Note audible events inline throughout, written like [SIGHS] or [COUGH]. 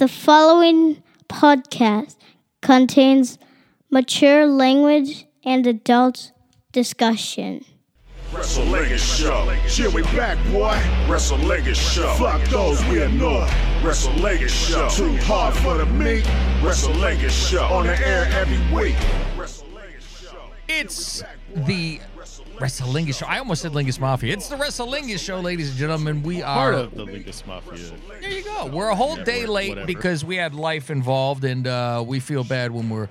The following podcast contains mature language and adult discussion. Wrestle Legged Show. Yeah, we back, boy. Wrestle Legged Show. Fuck those we annoy. Wrestle Legged Show. Too hard for the meat. Wrestle Legged Show. On the air every week. Wrestle Show. It's the Wrestlingus Show. I almost said Lingus Mafia. It's the Wrestlingus Show, ladies and gentlemen. We are part of the Lingus Mafia. There you go. We're a whole day late whatever. because we had life involved, and uh, we feel bad when we're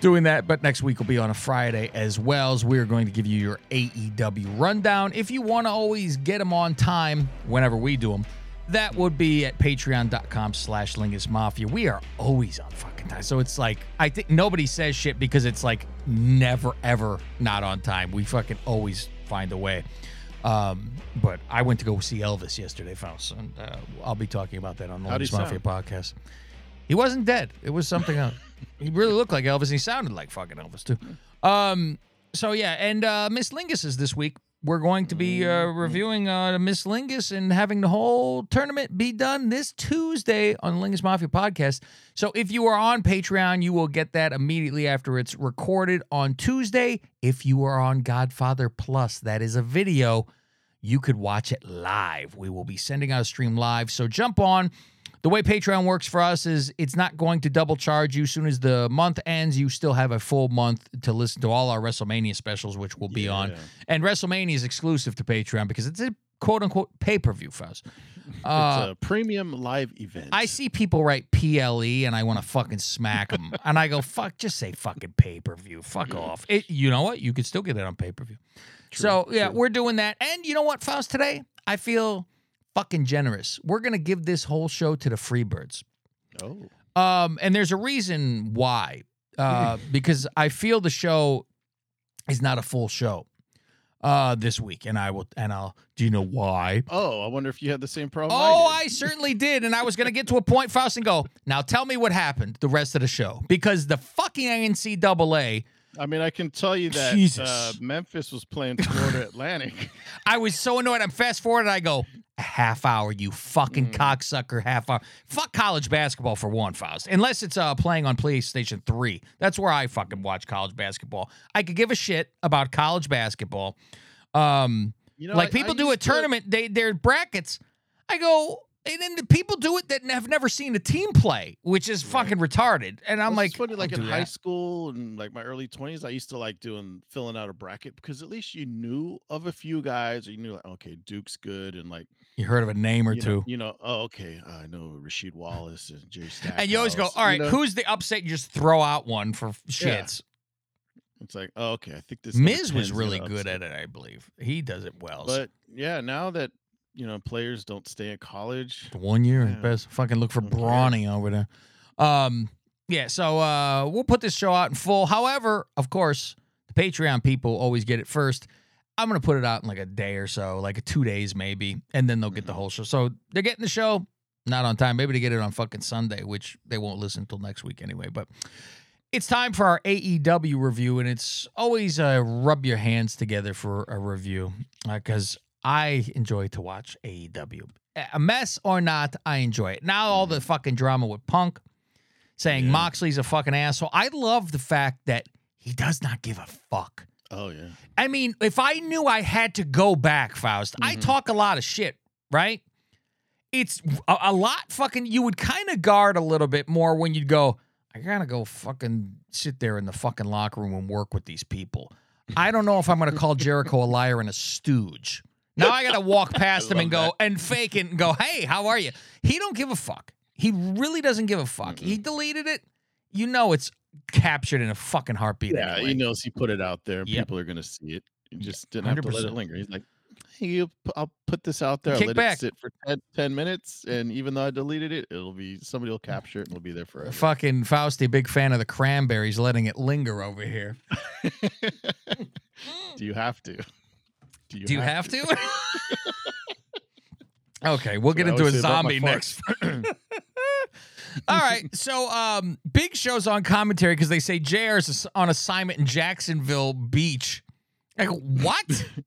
doing that. But next week will be on a Friday as well, as we're going to give you your AEW rundown. If you want to always get them on time whenever we do them, that would be at patreon.com slash Lingus Mafia. We are always on fucking time. So it's like, I think nobody says shit because it's like never, ever not on time. We fucking always find a way. Um, but I went to go see Elvis yesterday, Faust, and uh, I'll be talking about that on the Lingus Mafia sound? podcast. He wasn't dead. It was something else. [LAUGHS] he really looked like Elvis. And he sounded like fucking Elvis too. Um. So yeah, and uh, Miss Lingus is this week. We're going to be uh, Mm-hmm. reviewing uh, Miss Lingus and having the whole tournament be done this Tuesday on Lingus Mafia podcast. So if you are on Patreon, you will get that immediately after it's recorded on Tuesday. If you are on Godfather Plus, that is a video you could watch it live. We will be sending out a stream live. So jump on. The way Patreon works for us is it's not going to double charge you. As soon as the month ends, you still have a full month to listen to all our WrestleMania specials, which will be on. And WrestleMania is exclusive to Patreon because it's a quote unquote pay per view for us. Uh, [LAUGHS] it's a premium live event. I see people write PLE and I want to fucking smack them. [LAUGHS] and I go, fuck, just say fucking pay per view. Fuck off. It, you know what? You could still get it on pay per view. So, yeah, we're doing that. And you know what, Faust, today? I feel fucking generous. We're going to give this whole show to the Freebirds. Oh, Um, and there's a reason why. Uh, [LAUGHS] because I feel the show is not a full show uh this week. And I will and I'll do you know why? oh, I wonder if you had the same problem. Oh, I, I certainly did. And I was going to get to a point, Faust, and go, now tell me what happened the rest of the show. Because the fucking NCAA. I mean, I can tell you that uh, Memphis was playing Florida [LAUGHS] Atlantic. I was so annoyed. I'm fast forward and I go, a half hour, you fucking Mm. cocksucker, half hour. Fuck college basketball for one, Faust. Unless it's uh, playing on PlayStation 3. That's where I fucking watch college basketball. I could give a shit about college basketball. Um, You know, like I- people I do a used to- tournament, they they're brackets. I go, and then the people do it that have never seen a team play, which is fucking retarded. And I'm Well, like, it's funny, like in do high that." school and like my early twenties, I used to like doing filling out a bracket because at least you knew of a few guys, or you knew like, okay, Duke's good, and like you heard of a name or you two. know, you know, oh, okay, uh, I know Rasheed Wallace and Jay Stackhouse. [LAUGHS] and you always go, all right, you know? who's the upset? You just throw out one for shits. It's like, oh, okay, I think this. number Miz was really good at it, I believe. He does it well. But yeah, now that you know players don't stay at college, one year Yeah. best. Fucking look for Don't. Brawny over there. Um, yeah. So uh, we'll put this show out in full. However, of course, the Patreon people always get it first. I'm gonna put it out in like a day or so, like two days maybe, and then they'll get the Mhm. whole show. So they're getting the show not on time. Maybe they get it on fucking Sunday, which they won't listen until next week anyway. But it's time for our AEW review, and it's always uh, rub your hands together for a review because I enjoy to watch AEW. A mess or not, I enjoy it. Now all the fucking drama with Punk saying Yeah. Moxley's a fucking asshole. I love the fact that he does not give a fuck. oh yeah, I mean, if I knew I had to go back, Faust, I Mhm. talk a lot of shit, right? It's a, a lot fucking, you would kind of guard a little bit more when you'd go, I gotta go fucking sit there in the fucking locker room and work with these people. I don't know if I'm gonna call Jericho a liar and a stooge. Now I gotta walk [LAUGHS] past him and go love and fake it and go, hey, how are you? He don't give a fuck. He really doesn't give a fuck. He deleted it. You know it's captured in a fucking heartbeat. yeah. anyway. He knows he put it out there. Yep. People are gonna see it. He just didn't have to let it linger. He's like, hey, I'll put this out there. I'll let back. it sit for 10, 10 minutes, and even though I deleted it, it'll be somebody will capture it and it'll be there forever. Fucking Fausty, big fan of the cranberries, letting it linger over here. [LAUGHS] Do you have to? Do you, Do you have to? [LAUGHS] okay, we'll get into a always say about my zombie next. [CLEARS THROAT] [LAUGHS] All right, so um, Big Show's on commentary because they say JR's on assignment in Jacksonville Beach. Like what? [LAUGHS]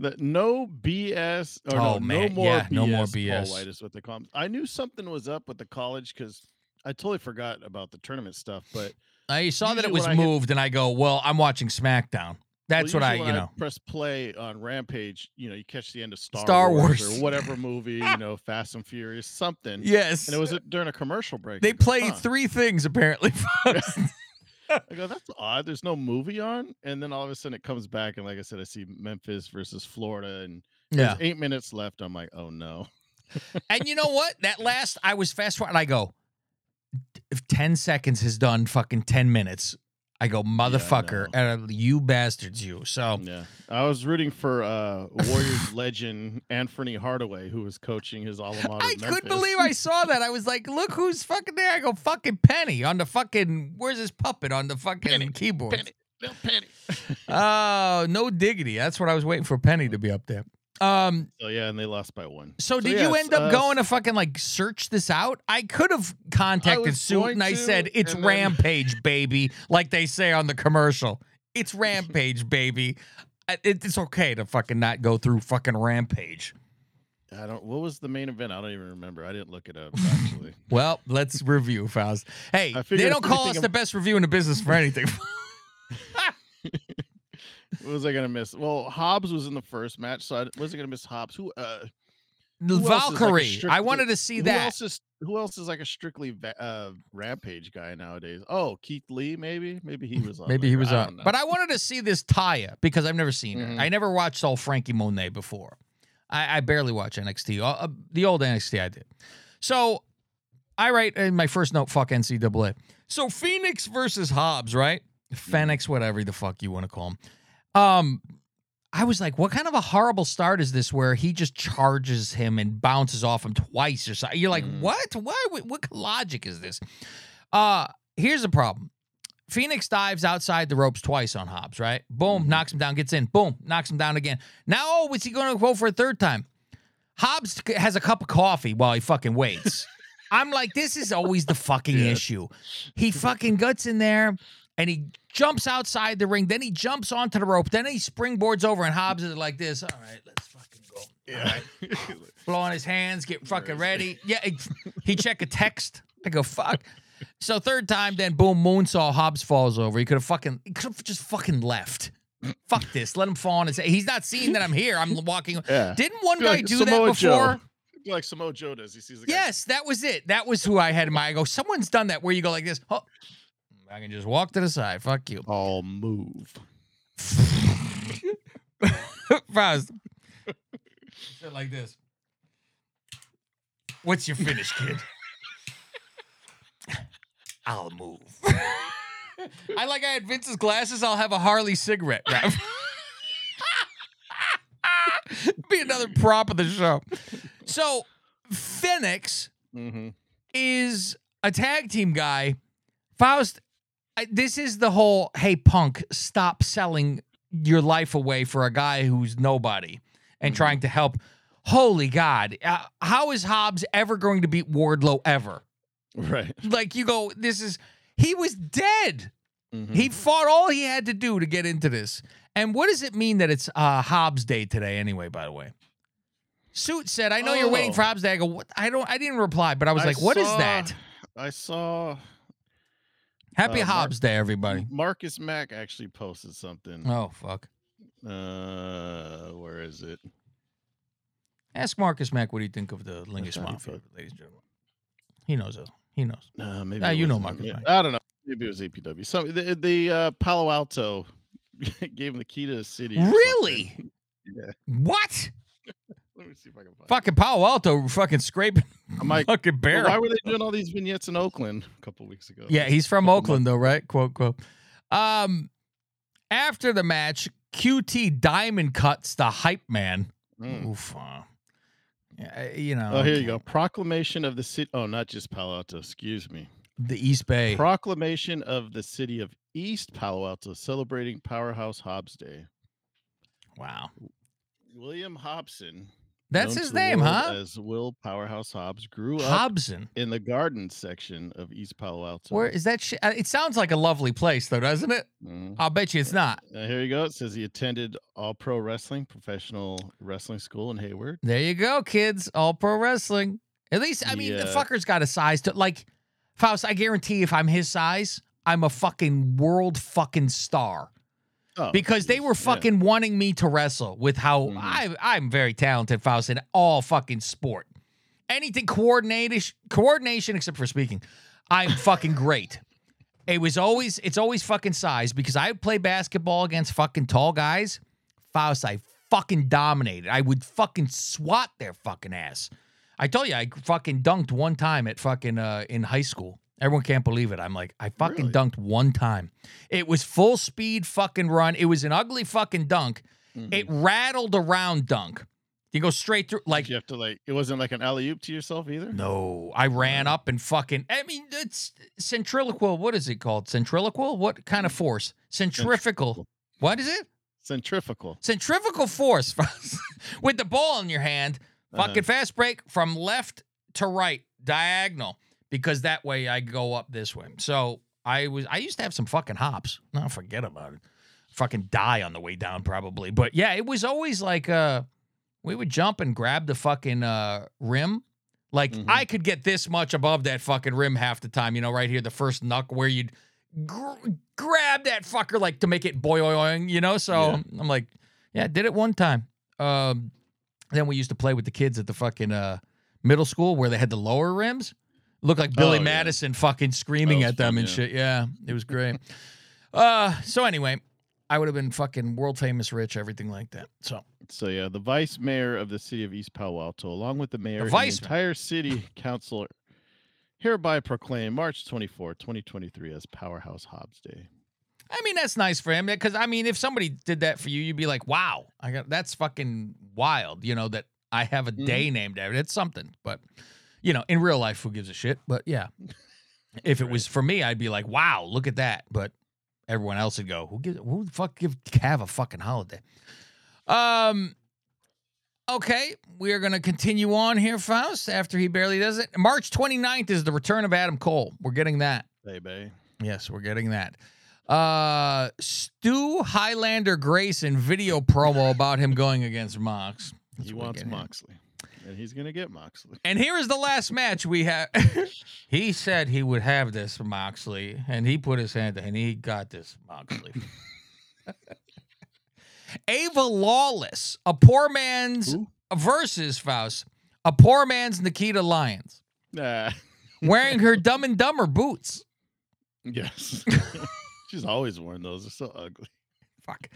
The no BS. Or Oh, no, man, no more yeah, BS. no more Paul BS. Wight is what they call him. I knew something was up with the college because I totally forgot about the tournament stuff. But I saw that it was I hit- moved, and I go, "Well, I'm watching SmackDown." That's well, what I, you know. press play on Rampage. You know, you catch the end of Star, Star Wars, Wars. or whatever [LAUGHS] movie. You know, Fast and Furious, something. Yes, And it was during a commercial break. they play huh. three things apparently. [LAUGHS] [LAUGHS] I go, that's odd. There's no movie on, and then all of a sudden it comes back, and like I said, I see Memphis versus Florida, and yeah, there's eight minutes left. I'm like, oh no. and you know what? That last, I was fast forward. And I go, if ten seconds has done fucking ten minutes, I go, motherfucker, and you bastards, you. So Yeah, I was rooting for uh Warriors [LAUGHS] legend Anthony Hardaway, who was coaching his alma mater. I couldn't believe I saw that. I was like, look who's fucking there. I go, fucking Penny on the fucking, where's his puppet on the fucking Penny, keyboard? Penny, little Penny. [LAUGHS] Oh, no diggity. That's what I was waiting for Penny to be up there. Um, so yeah, and they lost by one. so did yes, you end up uh, going to fucking like search this out? I could have contacted was Suit and I to, said, it's then- Rampage, baby, like they say on the commercial. It's [LAUGHS] Rampage, baby. It's okay to fucking not go through fucking Rampage. I don't. What was the main event? I don't even remember. I didn't look it up actually. [LAUGHS] Well, let's review, Faust. Hey, they don't call us anything the best review in the business for anything. [LAUGHS] what was I gonna miss? Well, Hobbs was in the first match, so I wasn't gonna miss Hobbs. Who? uh Who is like Valkyrie. I wanted to see who that. else is Who else is like a strictly uh Rampage guy nowadays? Oh, Keith Lee, maybe. Maybe he was on. Maybe he was I on. But I wanted to see this Taya because I've never seen her. Mhm. I never watched all Franky Monet before. I, I barely watch NXT. Uh, uh, the old NXT I did. So I write in my first note, fuck NCAA. So Phoenix versus Hobbs, right? Phoenix, whatever the fuck you want to call him. Um, I was like, what kind of a horrible start is this where he just charges him and bounces off him twice or something? You're like, Mm. what? Why? What, logic is this? Uh, here's the problem. Phoenix dives outside the ropes twice on Hobbs, right? Boom, Mhm. knocks him down, gets in. Boom, knocks him down again. Now, oh, is he going to go for a third time? Hobbs has a cup of coffee while he fucking waits. [LAUGHS] I'm like, this is always the fucking Yeah. issue. He fucking guts in there and he jumps outside the ring. Then he jumps onto the rope. Then he springboards over and Hobbs is like this. All right, let's fucking go. yeah. [LAUGHS] Blowing his hands, get fucking ready. Yeah, he, he check a text. I go, fuck. So third time, then boom, moonsault, Hobbs falls over. He could have fucking, he could have just fucking left. Fuck this. Let him fall on his. He's not seeing that I'm here. I'm walking. [LAUGHS] yeah. Didn't one guy like do that Samoa Joe. before? Feel like Samoa Joe does. He sees the guy. Yes, that was it. That was who I had in mind. I go, someone's done that where you go like this. Oh, I can just walk to the side. Fuck you. I'll move. [LAUGHS] Faust. Sit like this. What's your finish, kid? I'll move. [LAUGHS] I like I had Vince's glasses. I'll have a Harley cigarette. wrap. [LAUGHS] Be another prop of the show. So, Phoenix Mm-hmm. is a tag team guy. Faust, I, this is the whole hey, punk, stop selling your life away for a guy who's nobody and Mhm. trying to help. Holy God. Uh, how is Hobbs ever going to beat Wardlow ever? Right. Like, you go, this is, he was dead. Mhm. He fought all he had to do to get into this. And what does it mean that it's uh, Hobbs Day today, anyway, by the way? Suit said, I know you're waiting Oh. for Hobbs Day. I go, what? I don't, I didn't reply, but I was I like, what is saw- that? I saw Happy uh, Hobbs Day, everybody. Marcus Mack actually posted something. Oh, fuck. Uh, where is it? Ask Marcus Mack what do you think of the Lingus Mafia, ladies and gentlemen. He knows it. He knows. Uh, maybe it you know. Marcus Yeah, Mack. I don't know. Maybe it was APW. So the the uh, Palo Alto [LAUGHS] gave him the key to the city. Really? [LAUGHS] Yeah. What? Let me see if I can find. Fucking Palo Alto fucking scraping I'm like, [LAUGHS] fucking well, why were they doing all these vignettes in Oakland a couple weeks ago? Yeah, he's from Oakland though, right? Quote quote. Um, after the match, QT Diamond cuts the hype man. Mm. Oof. uh, you know. Oh, here you go. Proclamation of the city. Oh, not just Palo Alto. Excuse me. The East Bay. Proclamation of the city of East Palo Alto celebrating Powerhouse Hobbs Day. wow. William Hobson That's his name, huh? As Will Powerhouse Hobbs grew up Hobson. in the garden section of East Palo Alto. Where is that shit? It sounds like a lovely place, though, doesn't it? Mhm. I'll bet you it's not. Uh, here you go. It says he attended All Pro Wrestling Professional Wrestling School in Hayward. There you go, kids. All pro wrestling. At least, I mean, the Yeah. fucker's got a size to like. Faust, I guarantee if I'm his size, I'm a fucking world fucking star. Oh, because they were yeah. fucking wanting me to wrestle with how Mhm. I I'm very talented, Faust, in all fucking sport. Anything coordination coordination except for speaking. I'm fucking great. It was always it's always fucking size because I would play basketball against fucking tall guys. Faust, I fucking dominated. I would fucking swat their fucking ass. I told you I fucking dunked one time at fucking uh in high school. Everyone can't believe it. I'm like, I fucking Really? dunked one time. It was full speed fucking run. It was an ugly fucking dunk. Mhm. It rattled around dunk. You go straight through like Did you have to like it wasn't like an alley oop to yourself either. no, I ran up and fucking. I mean, it's centrifugal. What is it called? Centrifugal? What kind of force? Centrifugal. Centrifugal. What is it? Centrifugal. Centrifugal force [LAUGHS] with the ball in your hand. Uh-huh. Fucking fast break from left to right, diagonal, because that way I go up this way. So I was. I used to have some fucking hops. No, forget about it. Fucking die on the way down probably. But yeah, it was always like uh, we would jump and grab the fucking uh rim. Like Mhm. I could get this much above that fucking rim half the time. You know, right here, the first knuck where you'd gr- grab that fucker like to make it boing. You know, so Yeah. I'm like, yeah, did it one time. Um, then we used to play with the kids at the fucking uh, middle school where they had the lower rims. Looked like Billy Oh, yeah. Madison fucking screaming at them fun, and yeah. shit. Yeah, it was great. [LAUGHS] uh, so anyway, I would have been fucking world famous rich, everything like that. So So yeah, the vice mayor of the city of East Palo Alto, along with the mayor the vice mayor. entire city council, hereby proclaim March 24, 2023 as Powerhouse Hobbs Day. I mean, that's nice for him because I mean, if somebody did that for you, you'd be like, "Wow, I got that's fucking wild." You know that I have a Mhm. day named after it. It's something, but you know, in real life, who gives a shit? But yeah, [LAUGHS] if it was for me, I'd be like, "Wow, look at that." But everyone else would go, "Who gives? Who the fuck give Cav a fucking holiday?" Um. Okay, we are going to continue on here, Faust, after he barely does it. March 29th is the return of Adam Cole. We're getting that. Baby. Yes, we're getting that. Uh Stu Highlander Grayson video promo about him going against Mox. That's He wants at. And he's gonna get Moxley. And here is the last match we have. [LAUGHS] he said he would have this Moxley, and he put his hand and he got this Moxley. [LAUGHS] Ava Lawless, a poor man's Who? versus Faust, a poor man's Nikita Lyons, Nah. [LAUGHS] wearing her Dumb and Dumber boots. yes. She's always worn those. They're so ugly. fuck.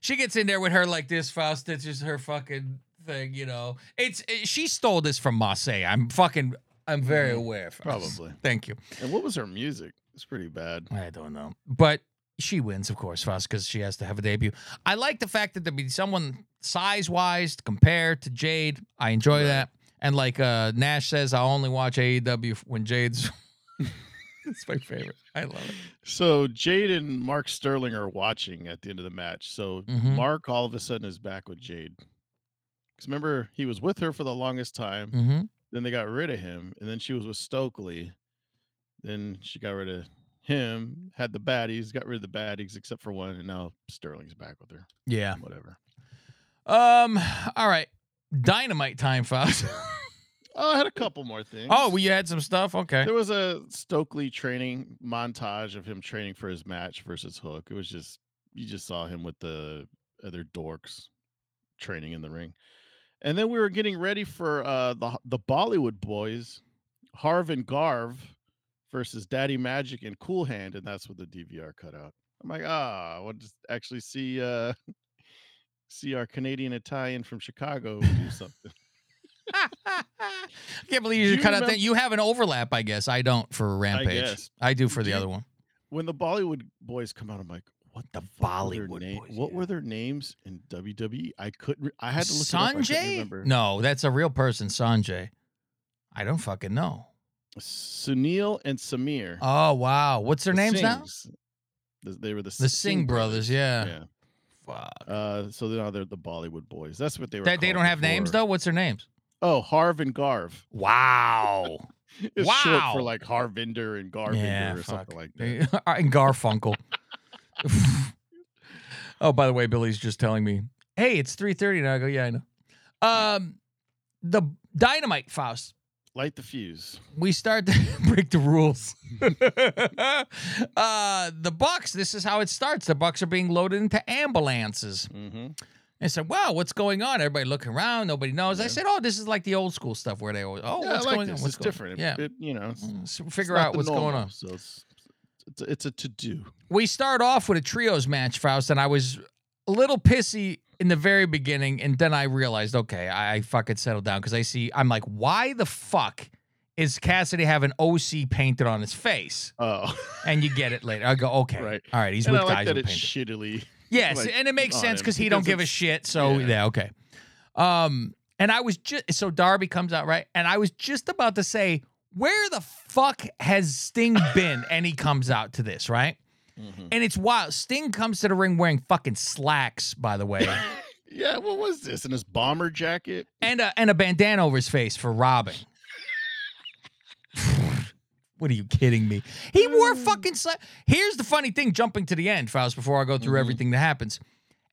She gets in there with her like this, Faust. It's just her fucking thing, you know. It's it- she stole this from Marseille. I'm fucking. I'm very Mhm. aware. Probably. [LAUGHS] Thank you. And what was her music? It's pretty bad. I don't know, but she wins, of course, Faust, because she has to have a debut. I like the fact that there'd be someone size wise compared to Jade. I enjoy Right. that. And like uh, Nash says, I only watch AEW when Jade's. [LAUGHS] it's my favorite. I love it. So Jade and Mark Sterling are watching at the end of the match. So Mhm. Mark all of a sudden is back with Jade. Remember, he was with her for the longest time. Mm-hmm. Then they got rid of him, and then she was with Stokely. Then she got rid of him, had the baddies, got rid of the baddies except for one, and now Sterling's back with her. Yeah. Whatever. Um. All right. Dynamite time, Faust. [LAUGHS] Oh, I had a couple more things. oh, well, you had some stuff. Okay. There was a Stokely training montage of him training for his match versus Hook. It was just you just saw him with the other dorks training in the ring. And then we were getting ready for uh the the Bollywood boys, Harv and Garv versus Daddy Magic and Cool Hand, and that's what the DVR cut out. I'm like, ah, I want to actually see uh [LAUGHS] see our Canadian Italian from Chicago do something. I [LAUGHS] can't believe you, you cut out that. You have an overlap, I guess. I don't for Rampage. guess. I do for Do the you- other one. when the Bollywood boys come out, I'm like, what The the, fuck were their Bollywood na- boys, What yeah. were their names in WWE? I couldn't. Re- I had to look it up. Sanjay? remember. No, that's a real person, Sanjay. I don't fucking know. Sunil and Samir. Oh wow, what's their the names now? Singhs. They were the The Singh brothers, yeah. Yeah. Fuck. Uh, so now they're the Bollywood boys. That's what they were. They, they don't have names though. What's their names? Oh, Harv and Garv. Wow. [LAUGHS] It's short Wow. for like Harvinder and Garvinder yeah, or fuck. something like that. [LAUGHS] And Garfunkel. Oh, by the way, Billy's just telling me, "Hey, it's 3:30 now." I go, "Yeah, I know." Um, the dynamite Faust. Light the fuse. We start to [LAUGHS] break the rules. [LAUGHS] uh, the Bucks. This is how it starts. The Bucks are being loaded into ambulances. Mm-hmm. I said, "Wow, what's going on?" Everybody looking around. Nobody knows. I said, "Oh, this is like the old school stuff where they always, oh, yeah, what's like going this. on? What's it's going different. Yeah, it, you know, it's, it's figure out what's going on. So it's it's a, it's a to do. we start off with a trios match, Faust, and I was a little pissy in the very beginning, and then I realized, okay, I, fucking settled down because I see, I'm like, why the fuck is Cassidy having OC painted on his face? Oh, [LAUGHS] And you get it later. I go, okay, Right. all right, he's and with I like guys that it's paint it. shittily. Yes, like, and it makes sense because he don't give a shit. So yeah. yeah. okay. Um, and I was just so Darby comes out right, and I was just about to say, where the fuck has Sting been? [COUGHS] and he comes out to this right, Mhm. and it's wild. Sting comes to the ring wearing fucking slacks, by the way, [LAUGHS] Yeah, what was this? In his bomber jacket? and a and a bandana over his face for robbing. [LAUGHS] What are you kidding me? He wore fucking slacks. Here's the funny thing jumping to the end, Faust, before I go through Mhm. everything that happens.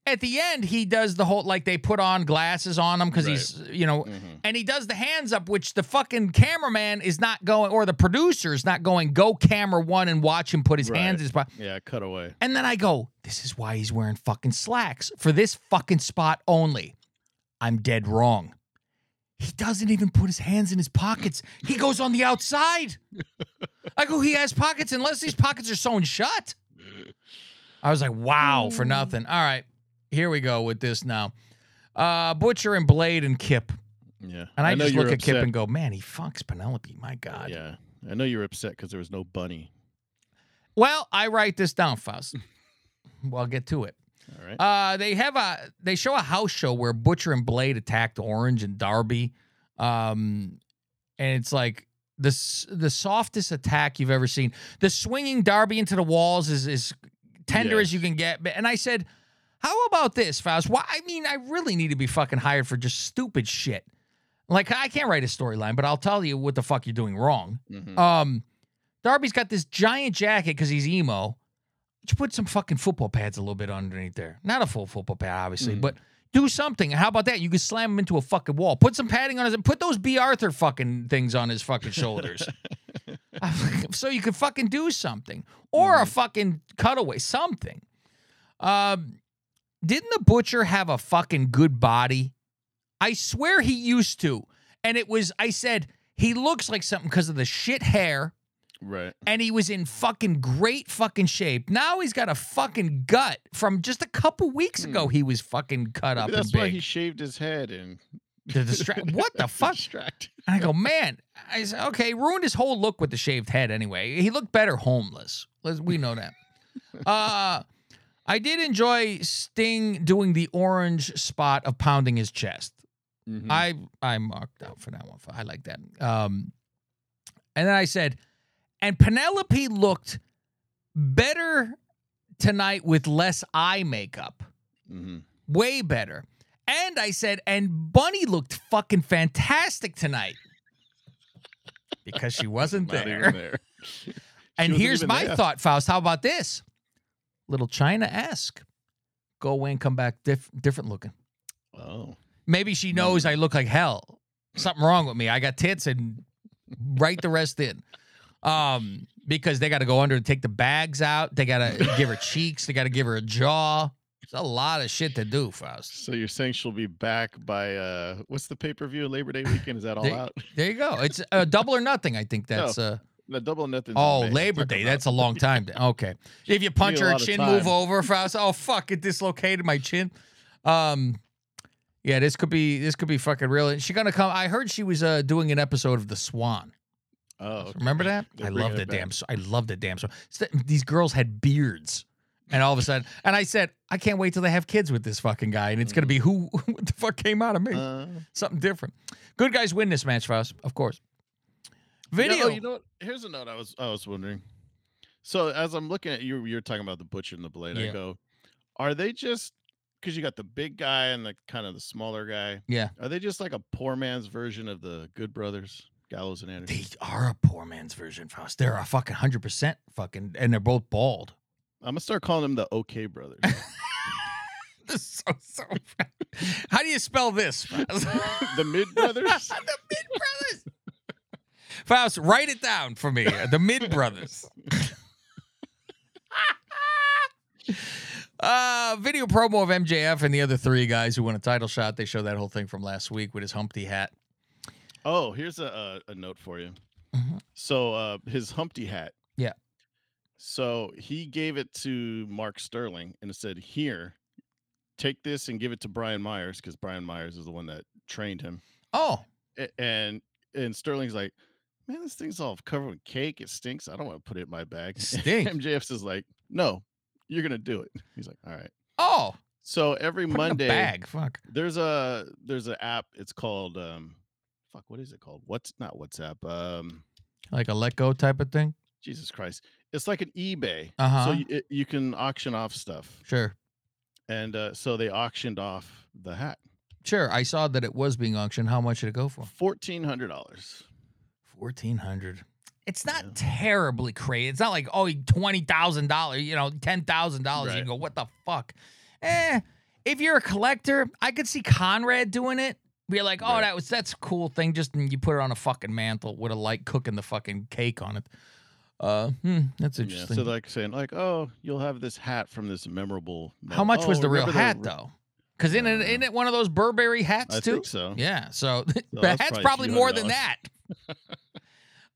At the end, he does the whole like they put on glasses on him because he's, you know, Mhm. and he does the hands up, which the fucking cameraman is not going, or the producer is not going, go camera one and watch him put his Right. hands in his pocket. Yeah, cut away. And then I go, this is why he's wearing fucking slacks for this fucking spot only. I'm dead wrong. He doesn't even put his hands in his pockets. He goes on the outside. [LAUGHS] I go, he has pockets unless these pockets are sewn shut. I was like, wow, for nothing. All right, here we go with this now. Uh, Butcher and Blade and Kip. Yeah, And I, know just look at Kip and go, man, he fucks Penelope. My God. Yeah, I know you're upset because there was no bunny. Well, I write this down, Faust. [LAUGHS] well, I'll get to it. All right. Uh, they have a they show a house show where Butcher and Blade attacked Orange and Darby, um, and it's like the the softest attack you've ever seen. The swinging Darby into the walls is as tender as you can get. And I said, how about this, Faust? Why? I mean, I really need to be fucking hired for just stupid shit. Like I can't write a storyline, but I'll tell you what the fuck you're doing wrong. Mhm. Um, Darby's got this giant jacket because he's emo. You put some fucking football pads a little bit underneath there. Not a full football pad, obviously, Mhm. but do something. How about that? You could slam him into a fucking wall. Put some padding on his. Put those Bea Arthur fucking things on his fucking shoulders, [LAUGHS] [LAUGHS] so you could fucking do something, or a fucking cutaway, something. Um, didn't the butcher have a fucking good body? I swear he used to, and it was. I said he looks like something because of the shit hair right. and he was in fucking great fucking shape. Now he's got a fucking gut from just a couple weeks ago. He was fucking cut up Hmm. Maybe that's and why he shaved his head and To distract- [LAUGHS] what the fuck? Distract. And I go, man. I said, okay, ruined his whole look with the shaved head. Anyway, he looked better homeless. Let's, we know that. [LAUGHS] uh, I did enjoy Sting doing the orange spot of pounding his chest. Mhm. I I marked out for that one. I like that. Um, and then I said, and Penelope looked better tonight with less eye makeup, Mhm. way better. And I said, and Bunny looked fucking fantastic tonight because she wasn't [LAUGHS] there. there. And here's my there. thought, Faust. How about this? Little China esque. Go away and come back diff- different looking. Oh. Maybe she knows I look like hell. Something wrong with me. I got tits and write the rest in. Um, because they got to go under and take the bags out. They got to give her cheeks. They got to give her a jaw. It's a lot of shit to do, Faust. So you're saying she'll be back by uh what's the pay per view Labor Day weekend? Is that all They- out? There you go. It's uh, double or nothing. I think [LAUGHS] that's uh The double nothing. oh Labor Day. That's a long time. [LAUGHS] Okay. If you punch her chin move over, Faust. Oh fuck! It dislocated my chin. Um, yeah, this could be this could be fucking real. She gonna come. I heard she was uh doing an episode of The Swan. Oh, okay. Remember that? They're I love the damn. I love the damn. song. S- These girls had beards, and all of a sudden, and I said, I can't wait till they have kids with this fucking guy, and it's gonna be who? [LAUGHS] What the fuck came out of me? Uh, Something different. Good guys win this match for us, of course. Yeah, oh, Video. oh, you know what? Here's a note I was I was wondering. So as I'm looking at you, you're talking about the butcher and the blade. Yeah. I go, are they just because you got the big guy and the kind of the smaller guy. Yeah. Are they just like a poor man's version of the Good Brothers, Gallows and Anderson? They are a poor man's version, Faust. They're a fucking hundred percent fucking, and they're both bald. I'm gonna start calling them the OK Brothers. [LAUGHS] This is so so. [LAUGHS] How do you spell this? The Mid Brothers. [LAUGHS] the Mid Brothers. Faust, write it down for me. The Mid Brothers. [LAUGHS] uh, video promo of MJF and the other three guys who won a title shot. They show that whole thing from last week with his Humpty hat. Oh, here's a, a, a note for you. Mhm. So uh his Humpty hat. Yeah. So he gave it to Mark Sterling and it said, "Here, take this and give it to Brian Myers because Brian Myers is the one that trained him." Oh, And and Sterling's like, "Man, this thing's all covered with cake. It stinks. I don't want to put it in my bag." [LAUGHS] Stink. MJF is like, "No, you're gonna do it." He's like, "All right." oh, So every put it in a Monday, bag. Fuck. there's a there's an app. It's called um, fuck. What is it called? What's not WhatsApp? Um, Like a let go type of thing. Jesus Christ. It's like an eBay. Uh-huh. So you, it, you can auction off stuff. Sure. And uh, so they auctioned off the hat. Sure. I saw that it was being auctioned. How much did it go for? $1,400. Fourteen hundred. It's not Yeah. terribly crazy. It's not like oh twenty thousand dollars, you know, ten thousand dollars. You Right. go, what the fuck? Eh. If you're a collector, I could see Conrad doing it. Be like, oh, Right. that was that's a cool thing. Just you put it on a fucking mantle with a light cooking the fucking cake on it. Uh, hmm, that's Yeah. interesting. So like saying like, oh, you'll have this hat from this memorable. How mem- much was oh, the real hat re- though? Because in it, don't isn't it one of those Burberry hats I too? think so. Yeah, so [LAUGHS] the that's hat's probably probably more than that.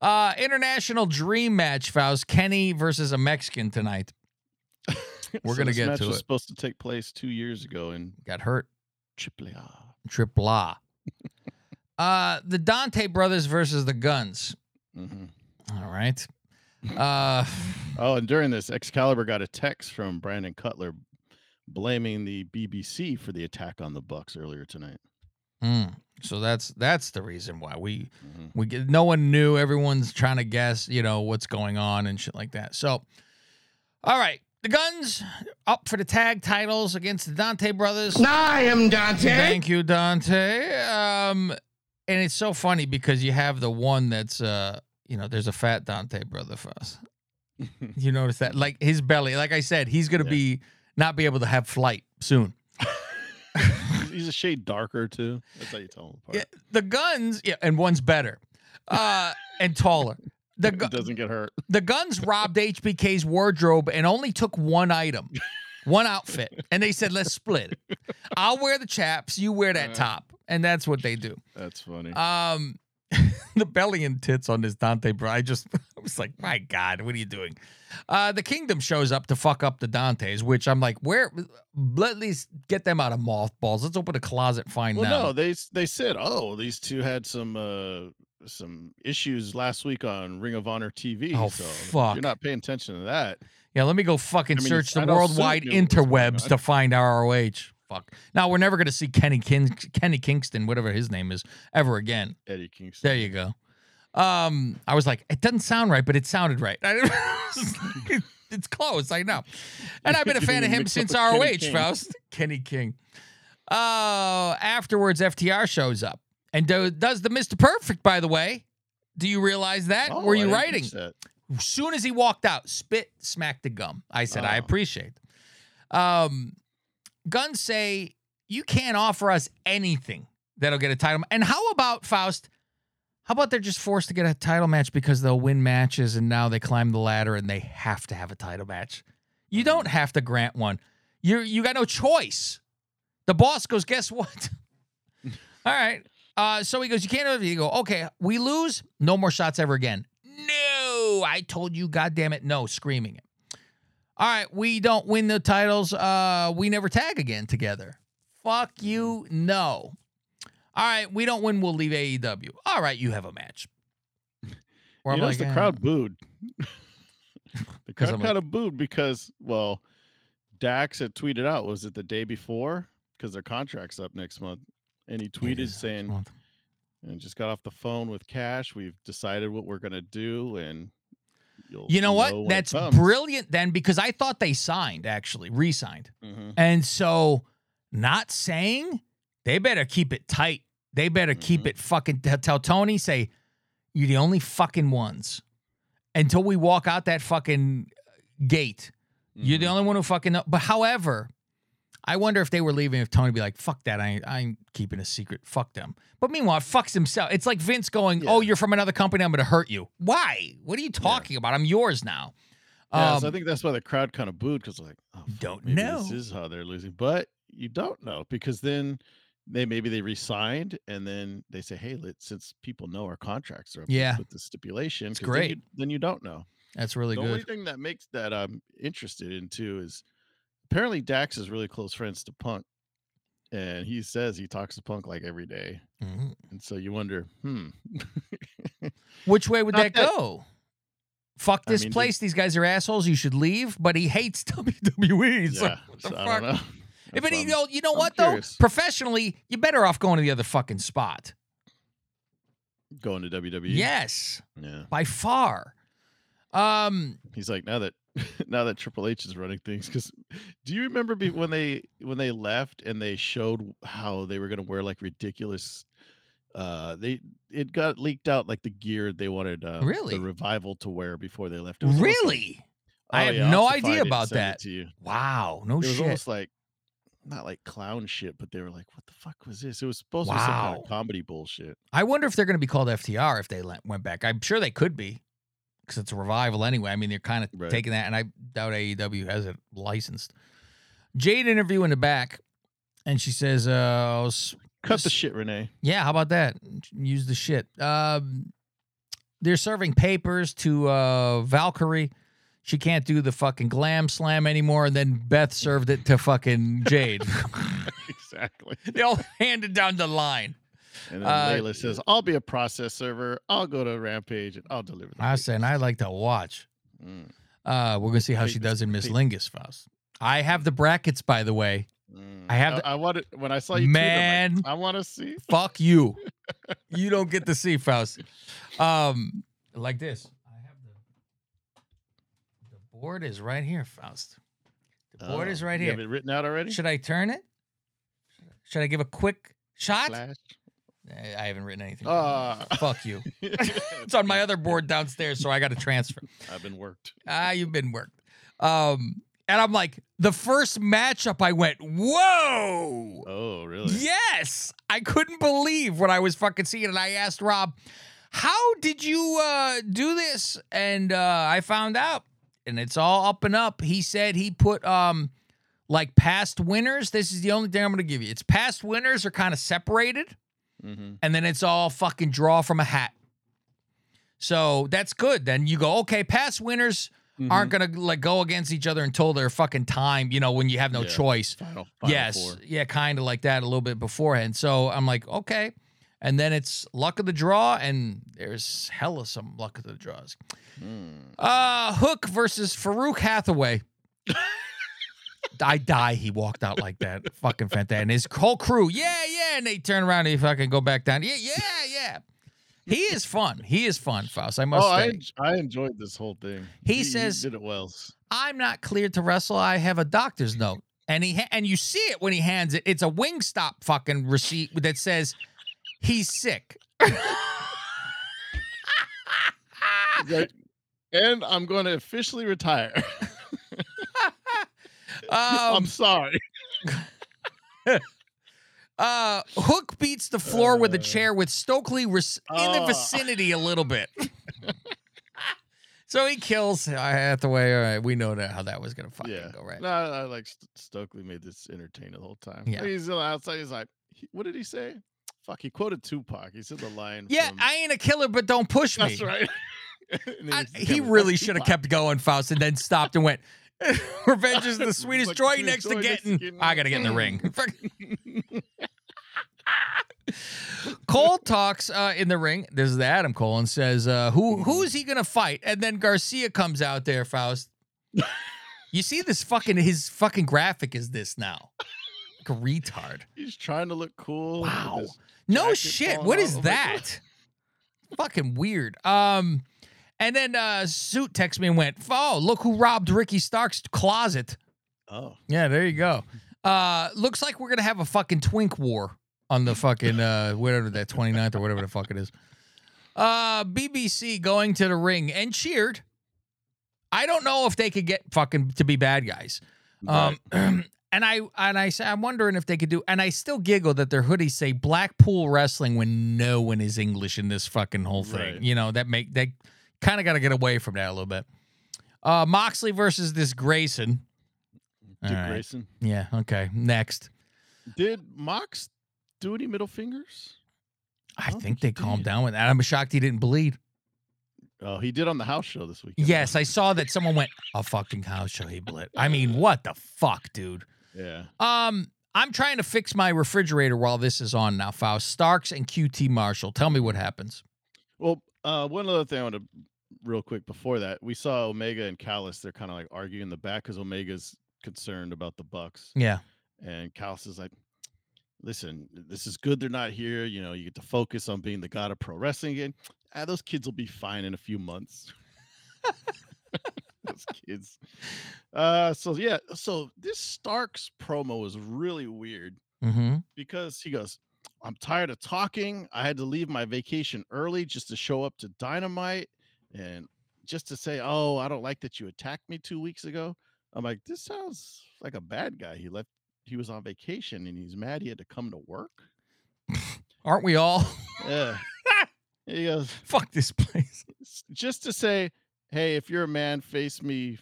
Uh International Dream Match, Faust. Kenny versus a Mexican tonight. [LAUGHS] We're So gonna get match to was it. supposed to take place two years ago and Got hurt. AAA. Triple A. [LAUGHS] uh the Dante brothers versus the Guns. hmm All right. Uh [LAUGHS] Oh, and during this, Excalibur got a text from Brandon Cutler blaming the BCC for the attack on the Bucks earlier tonight. Hmm, so that's that's the reason why we Mhm. We get no one knew. Everyone's trying to guess, you know, what's going on and shit like that. So, all right, the guns up for the tag titles against the Dante brothers. I am Dante. Thank you, Dante. Um, and it's so funny because you have the one that's, uh, you know, there's a fat Dante brother for us. [LAUGHS] You notice that, like his belly. Like I said, he's gonna Yeah. be not be able to have flight soon. [LAUGHS] He's- a shade darker too. That's how you tell him apart. Yeah, the guns, yeah, and one's better, uh, and taller. The gu- [LAUGHS] doesn't get hurt. the guns robbed HBK's wardrobe and only took one item, one outfit, and they said, "Let's split it. I'll wear the chaps, you wear that Uh. top," and that's what they do. That's funny. Um, [LAUGHS] the belly and tits on this Dante, bro. I just [LAUGHS] I was like, my God, what are you doing? Uh, the Kingdom shows up to fuck up the Dantes, which I'm like, where? Let least get them out of mothballs. Let's open a closet, find well, them. no, they they said, oh, these two had some uh some issues last week on Ring of Honor TV. Oh, so fuck. You're not paying attention to that. Yeah, let me go fucking I mean, search the I'd worldwide knew what was going interwebs to find ROH. Fuck. Now we're never gonna see Kenny Kin- Kenny Kingston, whatever his name is, ever again. Eddie Kingston. There you go. Um, I was like, it doesn't sound right, but it sounded right. [LAUGHS] it's close, I know. And I've been a [LAUGHS] fan of him since Kenny ROH, King. Faust. Kenny King. Uh, afterwards, FTR shows up and do, does the Mr. Perfect, by the way. Do you realize that? Oh, Were you writing? As soon as he walked out, spit, smacked the gum. I said, I Oh. appreciate. it." Um, guns say you can't offer us anything that'll get a title. And how about Faust? How about they're just forced to get a title match because they'll win matches and now they climb the ladder and they have to have a title match. You don't have to grant one. You you got no choice. The boss goes, guess what? [LAUGHS] All right. Uh, so he goes, you can't. You go, okay. We lose. No more shots ever again. No, I told you, goddamn it, no, screaming it. All right, we don't win the titles. Uh, we never tag again together. Fuck you, no. All right, we don't win. We'll leave AEW. All right, you have a match. [LAUGHS] Where you I'm like, the eh. crowd booed. [LAUGHS] the crowd I'm like- kind of booed because, well, Dax had tweeted out, was it the day before? Because their contract's up next month. And he tweeted saying, and just got off the phone with Cash. We've decided what we're going to do. And you'll You know what? That's brilliant then because I thought they signed actually, re-signed. Mhm. And so not saying they better keep it tight. They better keep Mhm. it fucking tell Tony say you're the only fucking ones until we walk out that fucking gate. You're the Mhm. only one who fucking know. But however, I wonder if they were leaving if Tony would be like, fuck that. I ain't, I ain't keeping a secret. Fuck them. But meanwhile, it fucks himself. It's like Vince going, Yeah. Oh, you're from another company. I'm going to hurt you. Why? What are you talking about? I'm yours now. Yeah, so I Um, think that's why the crowd kind of booed because like, oh, fuck, Don't know. This is how they're losing, but you don't know because then they maybe they resigned and then they say, hey, let since people know our contracts are up Yeah. with the stipulation, It's 'cause then great. you, then you don't know. that's really good. the only thing that makes that I'm interested in too is apparently Dax is really close friends to Punk, and he says he talks to Punk like every day, Mhm. and so you wonder, hmm, Which way [LAUGHS] would that, that- go? Fuck I this mean, place. These guys are assholes. You should leave. But he hates [LAUGHS] WWE. So yeah, so I don't know. [LAUGHS] That's but you know, you know I'm what though? Professionally, you're better off going to the other fucking spot. going to WWE. Yes, yeah. by far. Um, He's like now that [LAUGHS] now that Triple H is running things. Because do you remember be, when they when they left and they showed how they were going to wear like ridiculous. Uh, they it got leaked out like the gear they wanted uh, Really? the revival to wear before they left. It almost like- really? I Oh, have yeah, no have to find idea about that. To you. Wow, no shit. It was almost like not like clown shit, but they were like, "What the fuck was this?" It was supposed to be some kind of comedy bullshit. I wonder if they're going to be called FTR if they went back. I'm sure they could be because it's a revival anyway. I mean, they're kind of Right. taking that, and I doubt AEW has it licensed. Jade interview in the back, and she says, uh, Cut the shit, Renee. Yeah, how about that? Use the shit. Um, they're serving papers to uh, Valkyrie. She can't do the fucking glam slam anymore, and then Beth served it to fucking Jade. [LAUGHS] exactly. they all [LAUGHS] handed down the line. And then Uh, Layla says, "I'll be a process server. I'll go to Rampage and I'll deliver." The I papers." said, I like to watch. Mm, Uh, we're gonna see how she does in Miss. Lingus Faust. I have the brackets, by the way. mm. I have I, the- I wanted when I saw you. I'm like, Man. I want to see. Fuck you. [LAUGHS] you don't get to see Faust. Um, like this. I have the the board is right here, Faust. The board Oh, is right you have it written out already. Should I turn it? Should I give a quick shot? Flash. I haven't written anything. Ah. Fuck you. [LAUGHS] It's on my other board downstairs, so I got to transfer. I've been worked. Ah, you've been worked. Um, and I'm like, the first matchup, I went, whoa. Oh, really? Yes, I couldn't believe what I was fucking seeing, and I asked Rob, "How did you uh, do this?" And uh, I found out, and it's all up and up. He said he put um like past winners. This is the only thing I'm going to give you. It's past winners are kind of separated, Mm-hmm. and then it's all fucking draw from a hat. So that's good. Then you go, okay, past winners Mm-hmm. aren't gonna like go against each other until their fucking time. You know, when you have no Yeah. choice. Final, final yes, four. yeah, kind of like that a little bit beforehand. So I'm like, okay, and then it's luck of the draw, and there's hella some luck of the draws. Mm. Uh, Hook versus Farouk Hathaway. [LAUGHS] I die. He walked out like that. Fucking fantastic. And his whole crew, yeah, yeah. And they turn around and they fucking go back down. Yeah, yeah, yeah. He is fun. He is fun, Faust. I must Oh, I, I enjoyed this whole thing. He says- did it well. I'm not cleared to wrestle. I have a doctor's note. And he ha- and you see it when he hands it. It's a Wingstop fucking receipt that says he's sick. Like, and I'm going to officially retire. [LAUGHS] [LAUGHS] I'm Um, sorry. [LAUGHS] uh, Hook beats the floor with a Uh, chair with Stokely res- in the oh. vicinity a little bit. [LAUGHS] so he kills Hathaway. All right, we know that how that was gonna fucking Yeah. go, right? No, I like St- Stokely made this entertaining the whole time. Yeah. He's outside. He's like, he- what did he say? Fuck, he quoted Tupac. He said the line. Yeah, from, I ain't a killer, but don't push me. That's right. [LAUGHS] I- he really should have kept going, Faust, and then stopped and went. [LAUGHS] Revenge is the [LAUGHS] sweetest like joy next to joy to getting. I gotta get in the [LAUGHS] ring. Cole talks uh, in the ring. This is the Adam Cole and says, uh, "Who who is he gonna fight?" And then Garcia comes out there. Faust, you see this fucking his fucking graphic is this now? Like a retard. He's trying to look cool. Wow. No shit. What is that? Fucking weird. Um, and then uh, Suit texted me and went, "Oh, look who robbed Ricky Starks' closet." Oh, Yeah, there you go. Uh, looks like we're gonna have a fucking twink war on the fucking uh whatever that 29th or whatever the fuck it is. Uh, BCC going to the ring and cheered. I don't know if they could get fucking to be bad guys. Um, [CLEARS THROAT] and I and I say I'm wondering if they could do. And I still giggle that their hoodies say Blackpool Wrestling when no one is English in this fucking whole thing. Right. You know that make they kind of got to get away from that a little bit. Uh, Moxley versus this Grayson. Dick right. Grayson. Yeah. Okay. Next. Did Mox do any middle fingers? I don't think think they calmed did. down with that. I'm shocked he didn't bleed. Oh, he did on the house show this weekend. Yes, I saw that someone went a fucking house show. He bled. I mean, what the fuck, dude? Yeah. Um, I'm trying to fix my refrigerator while this is on now. Faust Starks and QT Marshall. Tell me what happens. Well, uh, one other thing I want to real quick before that, we saw Omega and Callis. They're kind of like arguing in the back because Omega's concerned about the Bucks, Yeah. and Callis is like, "Listen, this is good. They're not here. You know, you get to focus on being the god of pro wrestling again. Ah, those kids will be fine in a few months." [LAUGHS] those kids. Uh, so yeah, so this Starks promo was really weird Mm-hmm. because he goes, I'm tired of talking. I had to leave my vacation early just to show up to Dynamite and just to say, Oh, I don't like that you attacked me two weeks ago. I'm like, This sounds like a bad guy. He left, he was on vacation and he's mad he had to come to work. [LAUGHS] Aren't we all? Yeah. [LAUGHS] he goes, fuck this place. Just to say, Hey, if you're a man, face me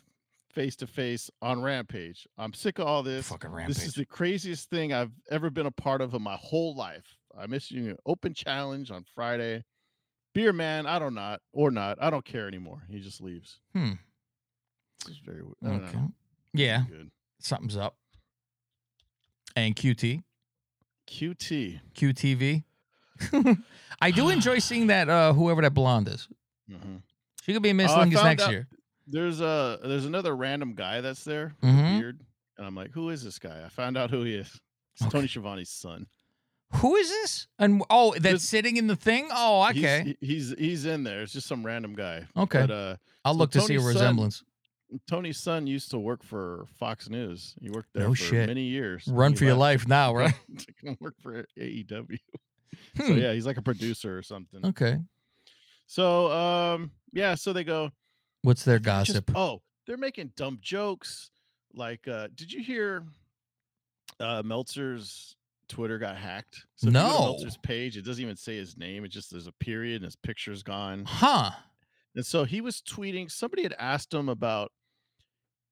face to face on Rampage. I'm sick of all this. Fucking rampage. This is the craziest thing I've ever been a part of in my whole life. I'm issuing an open challenge on Friday. Beer man, I don't not or not. I don't care anymore. He just leaves. Hmm. This is very weird. Okay. know. Yeah, Good. something's up. And QT, QT. QTV. [LAUGHS] I do enjoy [SIGHS] seeing that. Uh, whoever that blonde is, Mhm. she could be Miss I Lingus next out- year. There's a there's another random guy that's there with a Mhm. beard, and I'm like, who is this guy? I found out who he is. [LAUGHS] It's. Tony Schiavone's son. Who is this? And oh, that's sitting in the thing. Oh, He's- okay. he- He's he's, in there. It's just some random guy. Okay. But uh, I'll so look to see a Tony's son- resemblance. Tony's son used to work for Fox News. He worked there No for shit. many years. Run he for your left life now, [LAUGHS] right? to come [LAUGHS] work for AEW. So Hmm. yeah, he's like a producer or something. Okay. So um yeah, so they go What's their just- gossip? oh, they're making dumb jokes. Like uh did you hear uh Meltzer's Twitter got hacked? So No. Meltzer's page, it doesn't even say his name. It just there's a period and his picture's gone. Huh. And so he was tweeting. Somebody had asked him about,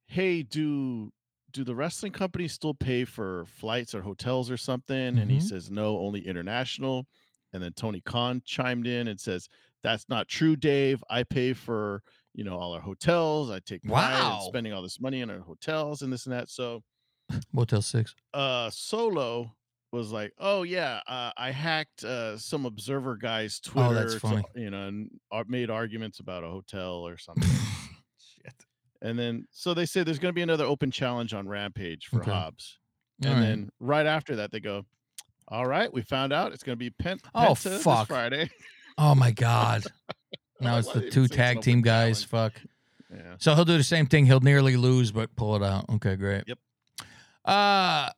"Hey, do do the wrestling companies still pay for flights or hotels or something?" And he Mhm. says, "No, only international." And then Tony Khan chimed in and says, "That's not true, Dave. I pay for you know all our hotels. I take Wow. in spending all this money in our hotels and this and that." So Motel Six. uh Solo was like, "Oh yeah, uh, I hacked uh, some Observer guy's Twitter, Oh, that's to- funny. you know, and made arguments about a hotel or [LAUGHS] something." Shit. and then, so they say there's going to be another open challenge on Rampage for Okay. Hobbs, and right. then right after that, they go, "All right, we found out it's going to be Pent. Oh, fuck. Friday." Oh my God. Now it's the two say it's an tag team guys. Fuck. Yeah, So he'll do the same thing. He'll nearly lose, but pull it out. Okay, great. Yep. Uh,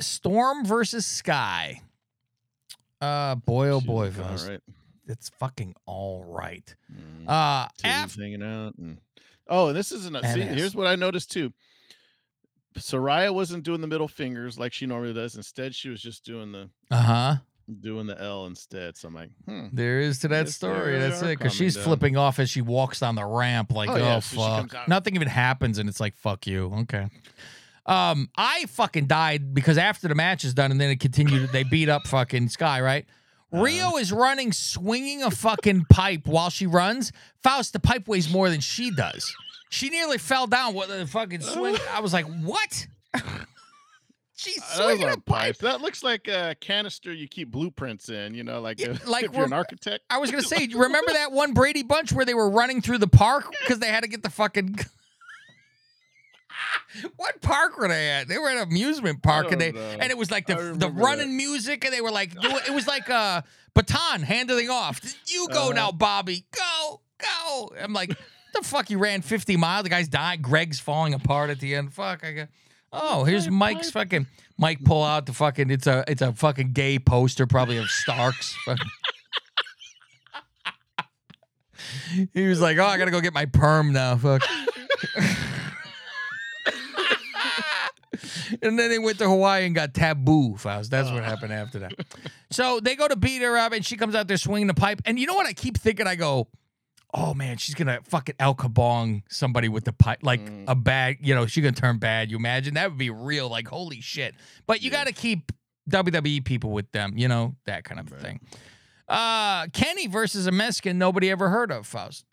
Storm versus Skye. Uh, boy, oh She's boy, right. It's fucking all right. Mm, Uh, af- hanging out. And... Oh, and this isn't. A, see, here's what I noticed too. Saraya wasn't doing the middle fingers like she normally does. Instead, she was just doing the uh huh. Doing the L instead. So I'm like, hmm. There is to that Yes, story. That's it. Because she's down. flipping off as she walks down the ramp, like, Oh, oh, yeah, so fuck. comes. Nothing even happens, and it's like, fuck you. Okay. Um, I fucking died because after the match is done, and then it continued. they beat up fucking Skye, right? Uh-huh. Rio is running, swinging a fucking pipe while she runs. Faust, the pipe weighs more than she does. She nearly fell down with the fucking swing. I was like, what? She's Uh, That swinging a pipe. That looks like a canister you keep blueprints in. You know, like Yeah, if, like if you're an architect. I was gonna [LAUGHS] say, remember that one Brady Bunch where they were running through the park because they had to get the fucking. [LAUGHS] what park were they at? They were at an amusement park, and they know. and it was like the the running music, and they were like, it was like a baton handing off. You go Uh-huh. now, Bobby. Go, go. I'm like, the fuck? You ran 50 miles. The guy's dying. Greg's falling apart at the end. Fuck. I got. Oh, here's Mike's fucking Mike pull out the fucking it's a it's a fucking gay poster probably of Starks. [LAUGHS] he was like, "Oh, I got to go get my perm now." Fuck. [LAUGHS] and then they went to Hawaii and got taboo, Faust. That's what happened after that. So they go to beat her up, and she comes out there swinging the pipe. And you know what? I keep thinking, I go, oh man, she's gonna fucking El Kabong somebody with the pipe, like Mm. a bad, you know, she's gonna turn bad. You imagine that would be real, like holy shit. But you Yeah. got to keep WWE people with them, you know, that kind of Right. thing. Uh, Kenny versus a Mexican nobody ever heard of, Faust.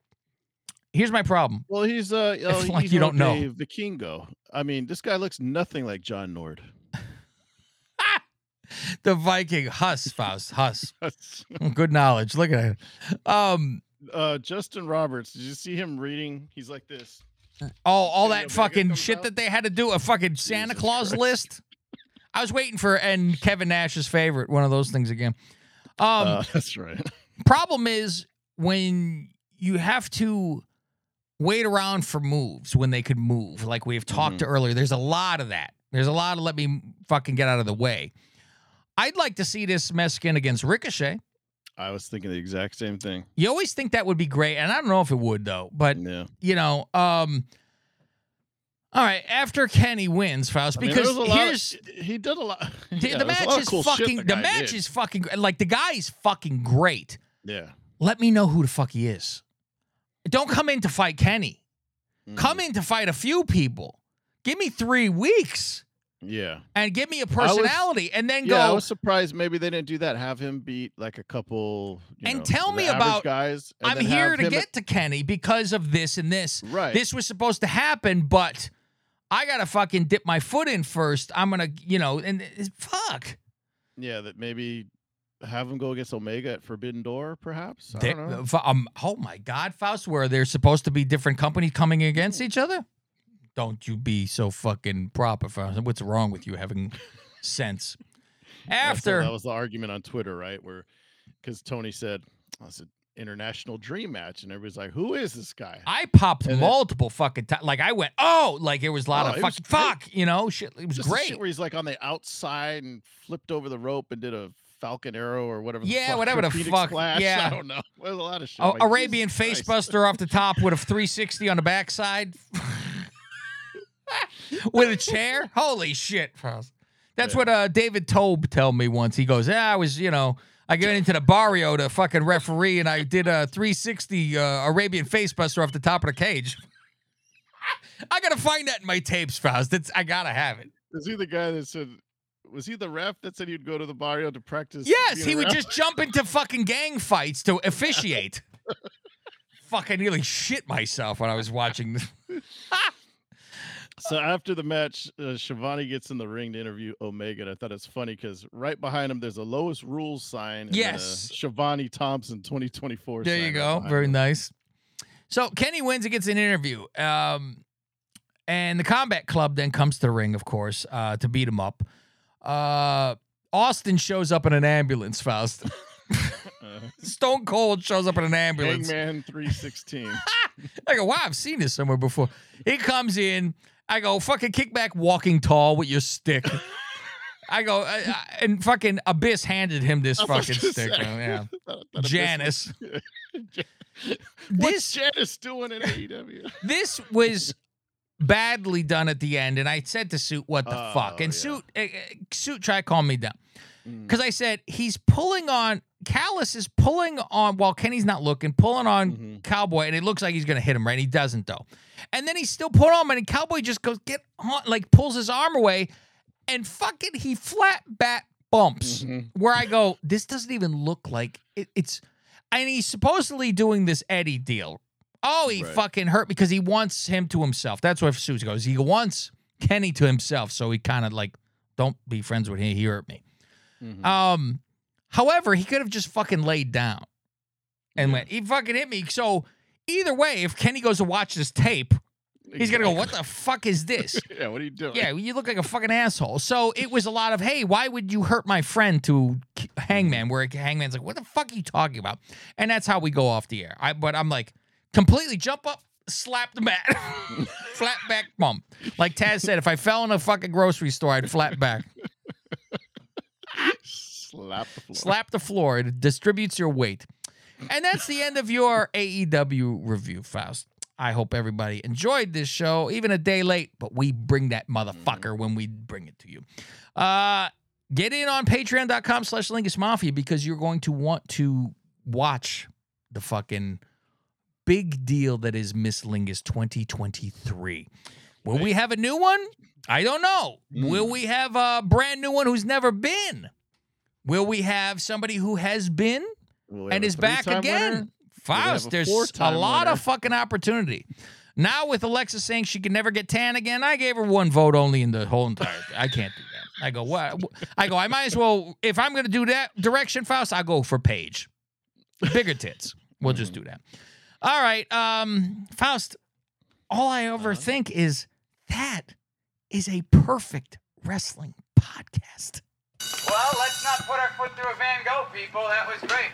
Here's my problem. Well, he's uh, [LAUGHS] oh, like he's you don't know. a Vikingo. I mean, this guy looks nothing like John Nord. [LAUGHS] The Viking Huss, Faust, Huss. [LAUGHS] Good knowledge. Look at it. Um, uh, Justin Roberts. Did you see him reading? He's like this. Oh, all that fucking shit out? that they had to do, a fucking Santa Jesus Claus Christ. list. I was waiting for and Kevin Nash's favorite, one of those things again. Um, uh, [LAUGHS] that's right. problem is when you have to wait around for moves when they could move, like we've talked to earlier. There's a lot of that. There's a lot of let me fucking get out of the way. I'd like to see this Mexican against Ricochet. I was thinking the exact same thing. You always think that would be great, and I don't know if it would though. But Yeah. you know, um, all right. After Kenny wins, Faust, I mean, because was a lot of- here's [LAUGHS] he did a lot. [LAUGHS] the, yeah, the there was a match lot is cool fucking. the The match did. is fucking like the guy is fucking great. Yeah. Let me know who the fuck he is. Don't come in to fight Kenny. Come Mhm. in to fight a few people. Give me three weeks Yeah. and give me a was- personality, and then Yeah, I was surprised maybe they didn't do that. Have him beat like a couple. you And know, tell me about- guys. I'm here to get to Kenny because of this and this. right. This was supposed to happen, but I gotta fucking dip my foot in first. I'm gonna, you know, and fuck. yeah, that maybe have him go against Omega at Forbidden Door, perhaps. I They- don't know. um, oh my God, Faust, where there's supposed to be different companies coming against each other? Don't you be so fucking proper. What's wrong with you having [LAUGHS] sense? Yeah, so After that was the argument on Twitter, right? Where because Tony said, "Oh, "It's an international dream match," and everybody's like, "Who is this guy?" I popped And then- multiple fucking times. Like I went, oh, like it was a lot Oh, of fucking fuck, you know, shit. It was Just great. shit where he's like on the outside and flipped over the rope and did a Falcon Arrow or whatever. the Yeah, fuck, whatever the fuck, Splash, [LAUGHS] yeah. I don't know. There's a lot of shit. I'm like, Arabian Jesus face buster off the top with a 360 on the backside [LAUGHS] with a chair. Holy shit, Faust. That's Yeah. what uh, David Tobe told me once. He goes, "Yeah, I was, you know, I got into the barrio to fucking referee, and I did a 360 uh, Arabian face buster off the top of the cage." [LAUGHS] I gotta find that in my tapes, Faust. It's I gotta have it. Is he the guy that said? Was he the ref that said he'd go to the barrio to practice? Yes, he would ref? just jump into fucking gang fights to officiate. [LAUGHS] Fuck, I nearly shit myself when I was watching. This. [LAUGHS] So after the match, uh, Shivani gets in the ring to interview Omega. And I thought it's funny because right behind him, there's a lowest rules sign. Yes. Shivani Thompson 2024. There you go. behind Very him. nice. So Kenny wins and gets an interview. Um, and the Combat Club then comes to the ring, of course, uh, to beat him up. Uh, Austin shows up in an ambulance, Faust. [LAUGHS] Uh, Stone Cold shows up in an ambulance. Hangman 316. [LAUGHS] I go, wow, I've seen this somewhere before. He comes in. I go, fucking kickback walking tall with your stick. I go, I, I- and fucking Abyss handed him this fucking stick. say. uh, Yeah. [LAUGHS] Thought Janice. [LAUGHS] This What's Janice doing in AEW? this was badly done at the end, and I said to Suit, "What the Oh, fuck?" And yeah. Suit, uh, uh, Suit to calm me down Mm. because I said he's pulling on Callis is pulling on while Kenny's not looking, pulling on Mhm. Cowboy, and it looks like he's gonna hit him, right? He doesn't though, and then he's still pulling on him, and Cowboy just goes get on, like pulls his arm away, and fucking he flat bat bumps Mhm. where I go, this doesn't even look like it, it's. And he's supposedly doing this Eddie deal. Oh, he Right. fucking hurt because he wants him to himself. That's what Susie goes. He wants Kenny to himself, so he kind of like, don't be friends with him. He hurt me. Mhm. Um, however, he could have just fucking laid down and Yeah. went. He fucking hit me. So either way, if Kenny goes to watch this tape, he's gonna go, "What the fuck is this?" [LAUGHS] yeah, what are you doing? Yeah, you look like a fucking asshole. So it was a lot of, hey, why would you hurt my friend to Hangman? Mm-hmm. Where Hangman's like, what the fuck are you talking about? And that's how we go off the air. I, but I'm like, completely jump up, slap the mat. [LAUGHS] [LAUGHS] flat back bump. Like Taz said, if I fell in a fucking grocery store, I'd flat back. Slap the floor. Slap the floor. It distributes your weight. And that's the end of your AEW review, Faust. I hope everybody enjoyed this show, even a day late, but we bring that motherfucker when we bring it to you. Uh, get in on patreon.com slash Lingus Mafia because you're going to want to watch the fucking big deal that is Miss Lingus 2023. Will we have a new one? I don't know. Will we have a brand new one who's never been? Will we have somebody who has been and is back again? winner? Faust, a there's a four-time lot winner? of fucking opportunity. Now with Alexa saying she can never get tan again, I gave her one vote only in the whole entire. I can't do that. I go what? I go. I might as well. If I'm going to do that direction, Faust, I'll go for Paige. Bigger tits. We'll just do that. All right, um, Faust. All I ever Uh-huh. think is that is a perfect wrestling podcast. Well, let's not put our foot through a Van Gogh, people. That was great.